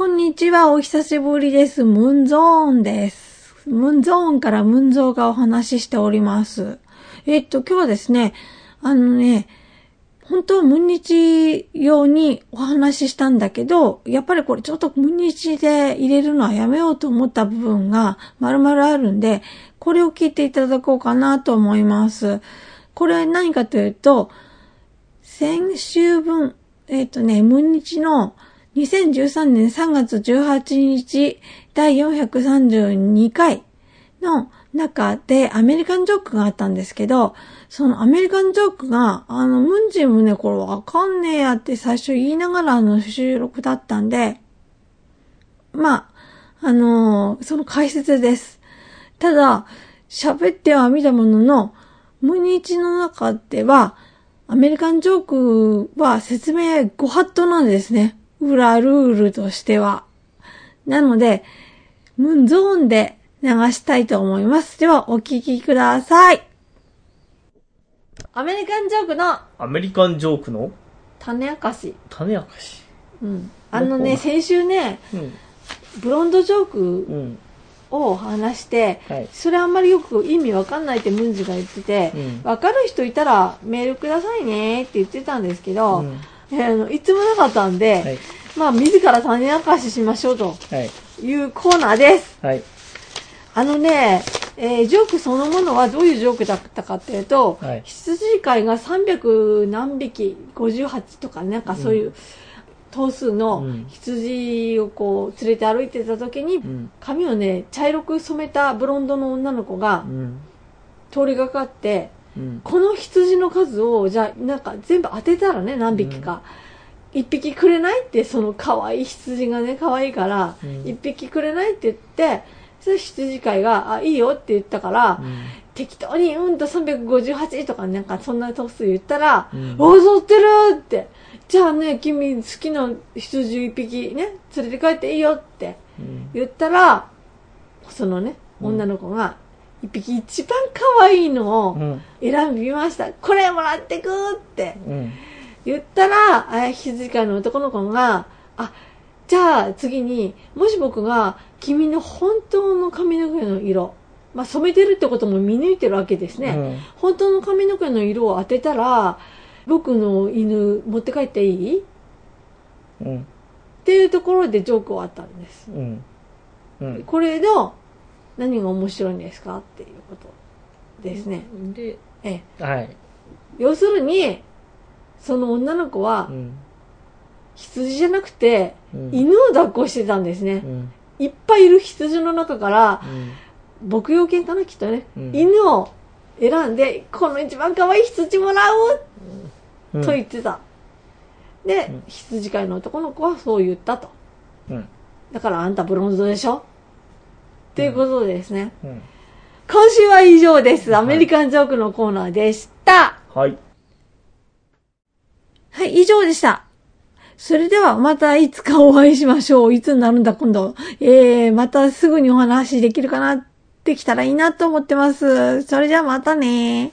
こんにちは、お久しぶりです。ムンゾーンです。ムンゾーンからムンゾーがお話ししております。えっと、今日はですね、あのね、本当はムンニチ用にお話ししたんだけど、やっぱりこれちょっとムンニチで入れるのはやめようと思った部分が丸々あるんで、これを聞いていただこうかなと思います。これ何かというと、先週分、えっ、とね、ムンニチの2013年3月18日第432回の中でアメリカンジョークがあったんですけど、そのアメリカンジョークが、あの、ムンジンもね、これわかんねえやって最初言いながらの収録だったんで、まあ、あのーその解説です。ただ、喋っては見たものの、ムニチの中では、アメリカンジョークは説明ご法度なんですね。裏ルールとしては。なので、ムンゾーンで流したいと思います。では、お聞きください。アメリカンジョークのアメリカンジョークの種明かし。種明かし。うん。あのね、先週ね、うん。ブロンドジョークうん。を話して、はい。それあんまりよく意味わかんないってムンジが言ってて、うんわかる人いたらメールくださいねって言ってたんですけど、あのいつもなかったんで、はい。まあ自ら種明かししましょうとはい。いうコーナーです。はい。あのね、えージョークそのものはどういうジョークだったかっていうと、はい羊飼いが300何匹、58とかなんかそういう頭数のうん羊をこう連れて歩いてた時に、うん。髪をね、茶色く染めたブロンドの女の子がうん。通りがかって、うん。この羊の数を、じゃあ、なんか全部当てたらね、何匹か。一匹くれないって、その可愛い羊がね、可愛いからうん、一匹くれないって言って、それ羊飼いが、あ、いいよって言ったから、適当に、うんと358とかなんかそんな頭数言ったら、うんお踊ってるって。じゃあね、君好きな羊一匹ね、連れて帰っていいよってうん。言ったら、そのね、うん女の子が、一匹一番可愛いのをうん。選びました。これもらってくってうん。言ったら、あ羊飼いの男の子が、あ、じゃあ次に、もし僕が君の本当の髪の毛の色、まあ染めてるってことも見抜いてるわけですね。本当の髪の毛の色を当てたら、僕の犬持って帰っていい？っうん。ていうところでジョーク終わったんです。うん。うん。これの何が面白いんですか？っていうことですね。で、ええ。はい。要するに、その女の子はうん。羊じゃなくて、うん犬を抱っこしてたんですねう。ん。いっぱいいる羊の中からう、ん。牧羊犬かなきっとね、うん犬を選んで、この一番可愛い羊もらおううん。と言ってた。で、うん羊飼いの男の子はそう言ったと。うん。だからあんたブロンズでしょ？っていうことでですね。うん。今週は以上です。アメリカンジョークのコーナーでした。はい。はい、以上でした。それではまたいつかお会いしましょう。いつになるんだ今度。えー、またすぐにお話できるかな？できたらいいなと思ってます。それじゃあまたね